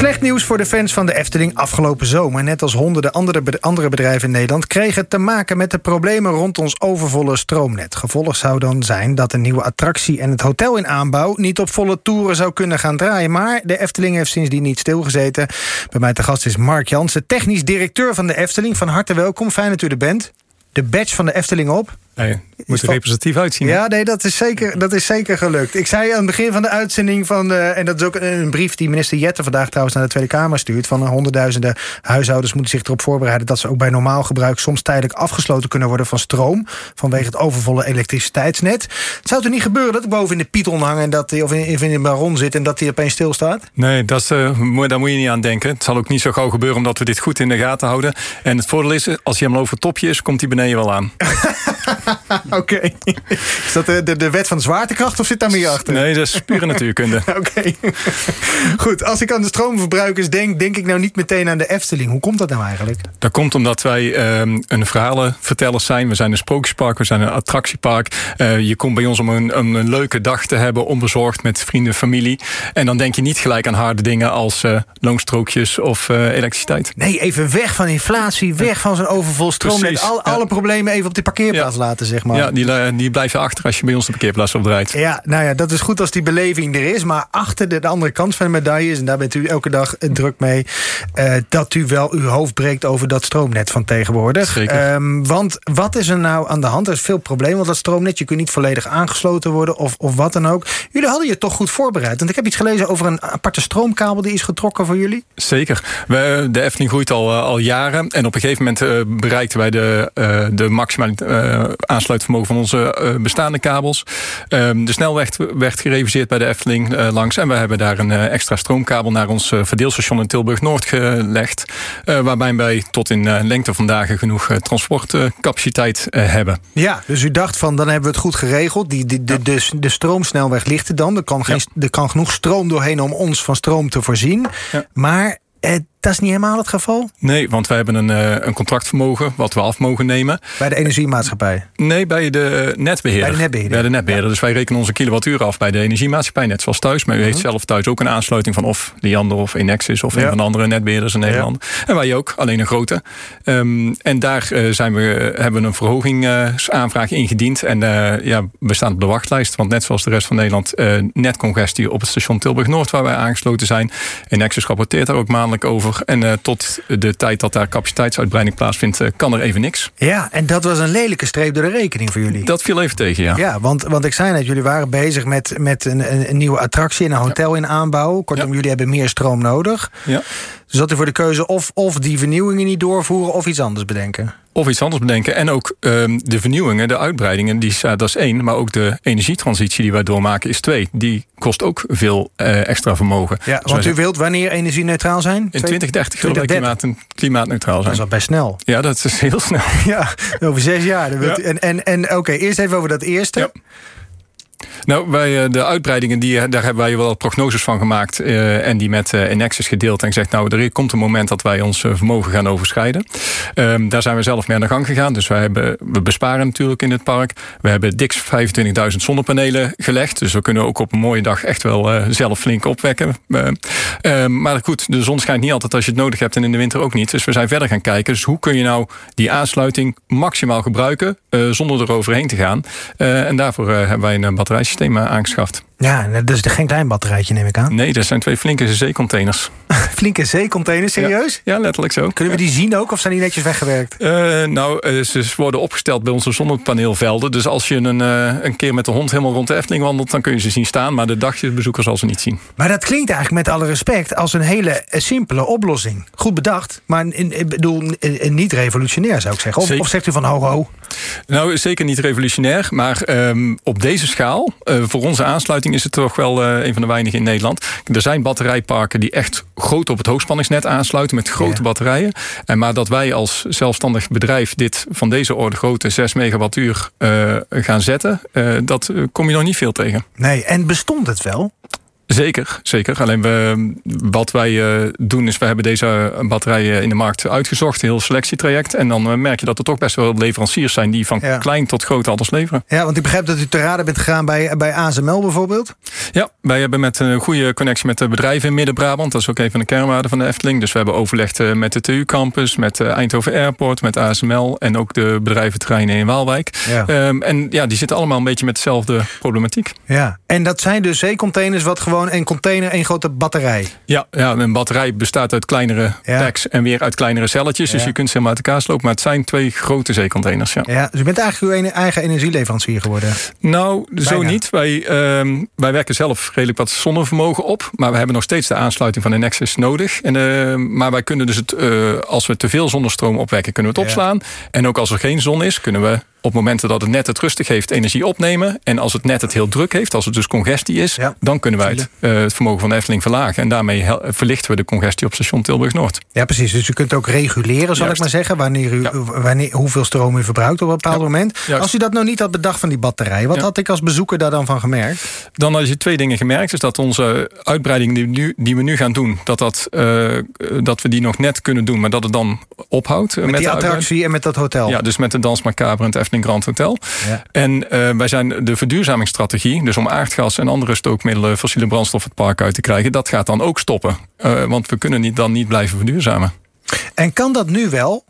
Slecht nieuws voor de fans van de Efteling afgelopen zomer. Net als honderden andere, bedrijven in Nederland... kregen te maken met de problemen rond ons overvolle stroomnet. Gevolg zou dan zijn dat een nieuwe attractie en het hotel in aanbouw... niet op volle toeren zou kunnen gaan draaien. Maar de Efteling heeft sindsdien niet stilgezeten. Bij mij te gast is Mark Jansen, technisch directeur van de Efteling. Van harte welkom, fijn dat u er bent. De badge van de Efteling op. Nee, moet er representatief uitzien. Ja, nee, dat is, zeker, dat is zeker gelukt. Ik zei aan het begin van de uitzending van... Uh, en dat is ook een brief die minister Jette vandaag trouwens naar de Tweede Kamer stuurt... van honderdduizenden huishoudens moeten zich erop voorbereiden... dat ze ook bij normaal gebruik soms tijdelijk afgesloten kunnen worden van stroom... vanwege het overvolle elektriciteitsnet. Het zou er niet gebeuren dat ik boven in de Python hang... En dat, of in, in de baron zit en dat die opeens stilstaat? Nee, dat is, uh, daar moet je niet aan denken. Het zal ook niet zo gauw gebeuren omdat we dit goed in de gaten houden. En het voordeel is, als hij helemaal over het topje is... komt hij beneden wel aan. Oké. Is dat de, de, de, wet van zwaartekracht of zit daar meer achter? Nee, dat is pure natuurkunde. Oké. Goed, als ik aan de stroomverbruikers denk... denk ik nou niet meteen aan de Efteling. Hoe komt dat nou eigenlijk? Dat komt omdat wij um, een verhalenvertellers zijn. We zijn een sprookjespark, we zijn een attractiepark. Uh, je komt bij ons om een, een, leuke dag te hebben... onbezorgd met vrienden, familie. En dan denk je niet gelijk aan harde dingen... als uh, loonstrookjes of uh, elektriciteit. Nee, even weg van inflatie, weg van zo'n overvol stroomnet. Al, alle problemen even op de parkeerplaats laten, zeg maar. Ja, die, die blijven achter als je bij ons de parkeerplaats opdraait. Ja, nou ja, dat is goed als die beleving er is. Maar achter de, de andere kant van de medaille is... en daar bent u elke dag druk mee... Uh, dat u wel uw hoofd breekt over dat stroomnet van tegenwoordig. Zeker. Um, want wat is er nou aan de hand? Er is veel probleem, want dat stroomnet... je kunt niet volledig aangesloten worden of, of wat dan ook. Jullie hadden je toch goed voorbereid. Want ik heb iets gelezen over een aparte stroomkabel... die is getrokken voor jullie. Zeker. We, de Efteling groeit al, uh, al jaren. En op een gegeven moment uh, bereikten wij de, de maximale aansluitvermogen van onze uh, bestaande kabels. Um, de snelweg werd gereviseerd bij de Efteling uh, langs. En we hebben daar een uh, extra stroomkabel naar ons verdeelstation in Tilburg-Noord gelegd. waarbij wij tot in lengte van dagen genoeg transportcapaciteit hebben. Ja, dus u dacht van dan hebben we het goed geregeld. Die, die, de, ja. de, de stroomsnelweg ligt er dan. Er kan, geen, ja. er kan genoeg stroom doorheen om ons van stroom te voorzien. Ja. Maar dat is niet helemaal het geval? Nee, want wij hebben een, uh, een contractvermogen wat we af mogen nemen. Bij de energiemaatschappij? Nee, bij de netbeheerder. Bij de netbeheerder. Bij de netbeheerder. Ja. Dus wij rekenen onze kilowattuur af bij de energiemaatschappij, net zoals thuis. Maar u heeft zelf thuis ook een aansluiting van of Liander of Enexis of ja. een van de andere netbeheerders in Nederland. En wij ook, alleen een grote. Um, en daar uh, zijn we, hebben we een verhogingsaanvraag uh, ingediend. En ja, we staan op de wachtlijst. Want net zoals de rest van Nederland, netcongestie op het station Tilburg-Noord, waar wij aangesloten zijn. Enexis rapporteert daar ook maandelijk over. En uh, tot de tijd dat daar capaciteitsuitbreiding plaatsvindt, uh, kan er even niks. Ja, en dat was een lelijke streep door de rekening voor jullie. Dat viel even tegen, ja. Ja, want, want ik zei net, jullie waren bezig met, met een, een nieuwe attractie in een hotel ja. in aanbouw. Kortom, ja. jullie hebben meer stroom nodig. Ja. Dus dat u voor de keuze of, of die vernieuwingen niet doorvoeren of iets anders bedenken. Of iets anders bedenken. En ook um, de vernieuwingen, de uitbreidingen, die, uh, dat is één. Maar ook de energietransitie die wij doormaken is twee. Die kost ook veel uh, extra vermogen. Ja, dus want u wilt wanneer energie-neutraal zijn? In 2030 willen wij klimaat, klimaatneutraal zijn. Dat is al best snel. Ja, dat is heel snel. Ja, over zes jaar. Ja. En, en, en oké, okay, eerst even over dat eerste. Ja. Nou, wij, de uitbreidingen, die, daar hebben wij wel prognoses van gemaakt. Uh, en die met uh, Enexis gedeeld. En gezegd, nou, er komt een moment dat wij ons vermogen gaan overschrijden. Um, daar zijn we zelf mee aan de gang gegaan. Dus wij hebben, we besparen natuurlijk in het park. We hebben dik 25.000 zonnepanelen gelegd. Dus we kunnen ook op een mooie dag echt wel zelf flink opwekken. maar goed, de zon schijnt niet altijd als je het nodig hebt. En in de winter ook niet. Dus we zijn verder gaan kijken. Dus hoe kun je nou die aansluiting maximaal gebruiken. zonder er overheen te gaan. en daarvoor hebben wij een batterijsysteem aangeschaft. Ja, dat is geen klein batterijtje, neem ik aan. Nee, dat zijn twee flinke zeecontainers. flinke zeecontainers, serieus? Ja, ja, letterlijk zo. Kunnen we die zien ook of zijn die netjes weggewerkt? Uh, nou, uh, ze worden opgesteld bij onze zonnepaneelvelden. Dus als je een, uh, een keer met de hond helemaal rond de Efteling wandelt... dan kun je ze zien staan, maar de dagjesbezoeker zal ze niet zien. Maar dat klinkt eigenlijk met alle respect als een hele simpele oplossing. Goed bedacht, maar ik bedoel, niet revolutionair zou ik zeggen. Of, of zegt u van ho ho? Nou, zeker niet revolutionair, maar um, op deze schaal, voor onze aansluiting is het toch wel uh, een van de weinigen in Nederland. Er zijn batterijparken die echt groot op het hoogspanningsnet aansluiten met grote ja. batterijen. En maar dat wij als zelfstandig bedrijf dit van deze orde grote 6 megawattuur uh, gaan zetten, uh, dat kom je nog niet veel tegen. Nee, en bestond het wel? Zeker, zeker. Alleen we, wat wij uh, doen is, we hebben deze batterijen in de markt uitgezocht, een heel selectietraject. En dan uh, merk je dat er toch best wel leveranciers zijn die van ja. klein tot groot alles leveren. Ja, want ik begrijp dat u te raden bent gegaan bij, bij ASML bijvoorbeeld. Ja, wij hebben met een goede connectie met de bedrijven in Midden-Brabant. Dat is ook een van de kernwaarden van de Efteling. Dus we hebben overlegd met de TU Campus, met Eindhoven Airport, met ASML en ook de bedrijventerreinen in Waalwijk. Ja. Um, en ja, die zitten allemaal een beetje met dezelfde problematiek. Ja, en dat zijn dus zeecontainers wat gewoon een container, een grote batterij. Ja, ja een batterij bestaat uit kleinere packs en weer uit kleinere celletjes. Dus je kunt ze helemaal uit elkaar slopen. Maar het zijn twee grote zeecontainers. Ja. ja dus je bent eigenlijk uw eigen energieleverancier geworden? Nou, zo niet. Wij, uh, wij werken zelf redelijk wat zonnevermogen op. Maar we hebben nog steeds de aansluiting van de Nexus nodig. En, uh, maar wij kunnen dus het, uh, als we te veel zonnestroom opwekken, kunnen we het opslaan. En ook als er geen zon is, kunnen we op momenten dat het net het rustig heeft, energie opnemen. En als het net het heel druk heeft, als het dus congestie is, dan kunnen wij het, uh, het, vermogen van de Efteling verlagen. En daarmee verlichten we de congestie op station Tilburg-Noord. Ja, precies. Dus u kunt ook reguleren, zal ik maar zeggen, wanneer u, wanneer, hoeveel stroom u verbruikt op een bepaald moment. Als u dat nou niet had bedacht van die batterij, wat had ik als bezoeker daar dan van gemerkt? Dan had je twee dingen gemerkt. Dus dat onze uitbreiding die we nu, die we nu gaan doen, dat, dat, uh, dat we die nog net kunnen doen, maar dat het dan ophoudt. Met, met die attractie en met dat hotel. Ja, dus met de Dans Macabre en het Efteling Grand Hotel. Ja. En uh, wij zijn de verduurzamingsstrategie, dus om aardgas en andere stookmiddelen, fossiele brandstof het park uit te krijgen, dat gaat dan ook stoppen. Uh, want we kunnen niet, dan niet blijven verduurzamen. En kan dat nu wel?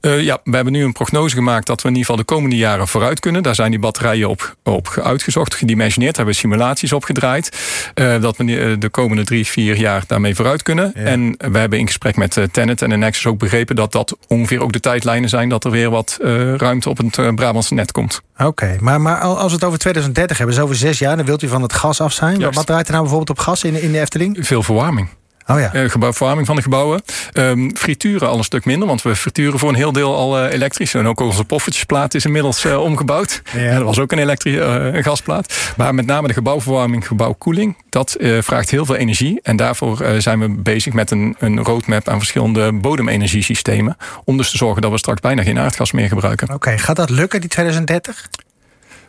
Uh, ja, we hebben nu een prognose gemaakt dat we in ieder geval de komende jaren vooruit kunnen. Daar zijn die batterijen op, op uitgezocht, gedimensioneerd. Daar hebben we simulaties op gedraaid. Uh, dat we de komende drie, vier jaar daarmee vooruit kunnen. Ja. En we hebben in gesprek met Tenet en de Nexus ook begrepen dat dat ongeveer ook de tijdlijnen zijn. Dat er weer wat ruimte op het Brabantse net komt. Oké, okay, maar, maar als we het over 2030 hebben, dus over zes jaar, dan wilt u van het gas af zijn. Juist. Wat draait er nou bijvoorbeeld op gas in, in de Efteling? Veel verwarming. Oh ja. Uh, gebouw, verwarming van de gebouwen. Um, frituren al een stuk minder, want we frituren voor een heel deel al uh, elektrisch. En ook onze poffertjesplaat is inmiddels uh, omgebouwd. Ja. dat was ook een elektrische gasplaat. Maar met name de gebouwverwarming, gebouwkoeling, dat vraagt heel veel energie. En daarvoor zijn we bezig met een, een roadmap aan verschillende bodemenergiesystemen. Om dus te zorgen dat we straks bijna geen aardgas meer gebruiken. Oké, okay, gaat dat lukken, die 2030?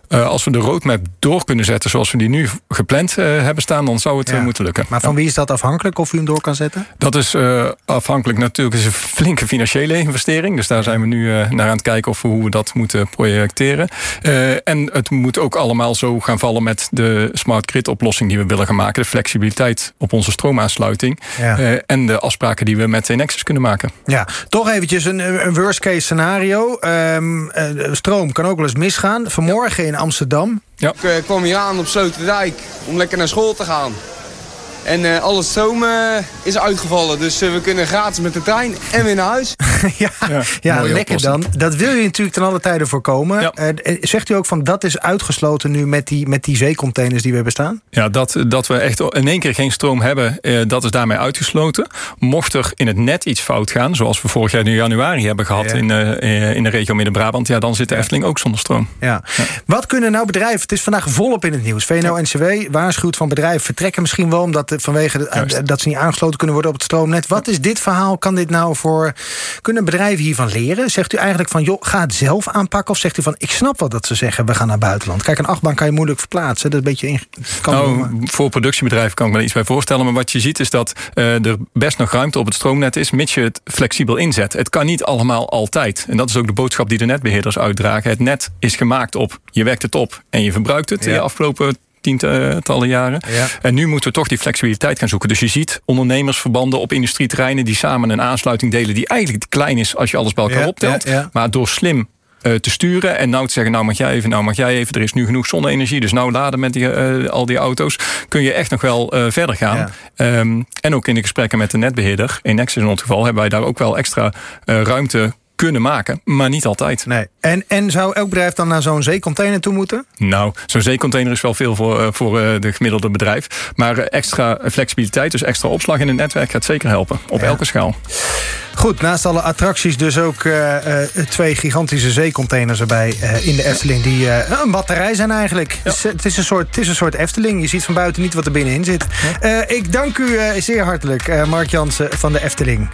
Uh, als we de roadmap door kunnen zetten zoals we die nu gepland uh, hebben staan, dan zou het ja. uh, moeten lukken. Maar van ja. wie is dat afhankelijk of u hem door kan zetten? Dat is afhankelijk natuurlijk. Is een flinke financiële investering. Dus daar zijn we nu naar aan het kijken of we, hoe we dat moeten projecteren. en het moet ook allemaal zo gaan vallen met de smart grid oplossing die we willen gaan maken. De flexibiliteit op onze stroomaansluiting. Ja. en de afspraken die we met Nexus kunnen maken. Ja, toch eventjes een, een worst case scenario. Um, stroom kan ook wel eens misgaan. Vanmorgen in Amsterdam. Ik uh, kwam hier aan op Sloterdijk om lekker naar school te gaan. En uh, alle stroom uh, is uitgevallen. Dus uh, we kunnen gratis met de trein en weer naar huis. ja, ja, ja lekker dan. Dat wil je natuurlijk ten alle tijden voorkomen. Ja. zegt u ook van dat is uitgesloten nu met die, met die zeecontainers die we hebben staan? Ja, dat, dat we echt in één keer geen stroom hebben, dat is daarmee uitgesloten. Mocht er in het net iets fout gaan, zoals we vorig jaar in januari hebben gehad ja. in, in de regio Midden-Brabant, ja, dan zit de Efteling ook zonder stroom. Ja. Wat kunnen nou bedrijven, het is vandaag volop in het nieuws. VNO-NCW waarschuwt van bedrijven vertrekken misschien wel omdat vanwege de, dat ze niet aangesloten kunnen worden op het stroomnet. Wat is dit verhaal? Kan dit nou voor. Kunnen bedrijven hiervan leren? Zegt u eigenlijk van joh, ga het zelf aanpakken? Of zegt u van ik snap wel dat ze zeggen we gaan naar buitenland? Kijk, een achtbaan kan je moeilijk verplaatsen. Dat is een beetje. In, kan nou, voor productiebedrijven kan ik me iets bij voorstellen. Maar wat je ziet is dat uh, er best nog ruimte op het stroomnet is, mits je het flexibel inzet. Het kan niet allemaal altijd. En dat is ook de boodschap die de netbeheerders uitdragen. Het net is gemaakt op je wekt het op en je verbruikt het ja. in de afgelopen tientallen jaren. Ja. En nu moeten we toch die flexibiliteit gaan zoeken. Dus je ziet ondernemersverbanden op industrieterreinen die samen een aansluiting delen die eigenlijk te klein is als je alles bij elkaar ja, optelt. Ja, maar door slim uh, te sturen. En nou te zeggen, nou mag jij even, nou mag jij even. Er is nu genoeg zonne-energie, dus nou laden met die, uh, al die auto's. Kun je echt nog wel uh, verder gaan. Ja. Um, en ook in de gesprekken met de netbeheerder, in Nexus in ons geval, hebben wij daar ook wel extra ruimte kunnen maken, maar niet altijd. Nee. En, en zou elk bedrijf dan naar zo'n zeecontainer toe moeten? Nou, zo'n zeecontainer is wel veel voor, voor de gemiddelde bedrijf. Maar extra flexibiliteit, dus extra opslag in het netwerk gaat zeker helpen. Op ja. elke schaal. Goed, naast alle attracties dus ook twee gigantische zeecontainers erbij in de Efteling... die een batterij zijn eigenlijk. Ja. Het, is een soort, het is een soort Efteling. Je ziet van buiten niet wat er binnenin zit. Ik dank u zeer hartelijk, Mark Jansen van de Efteling.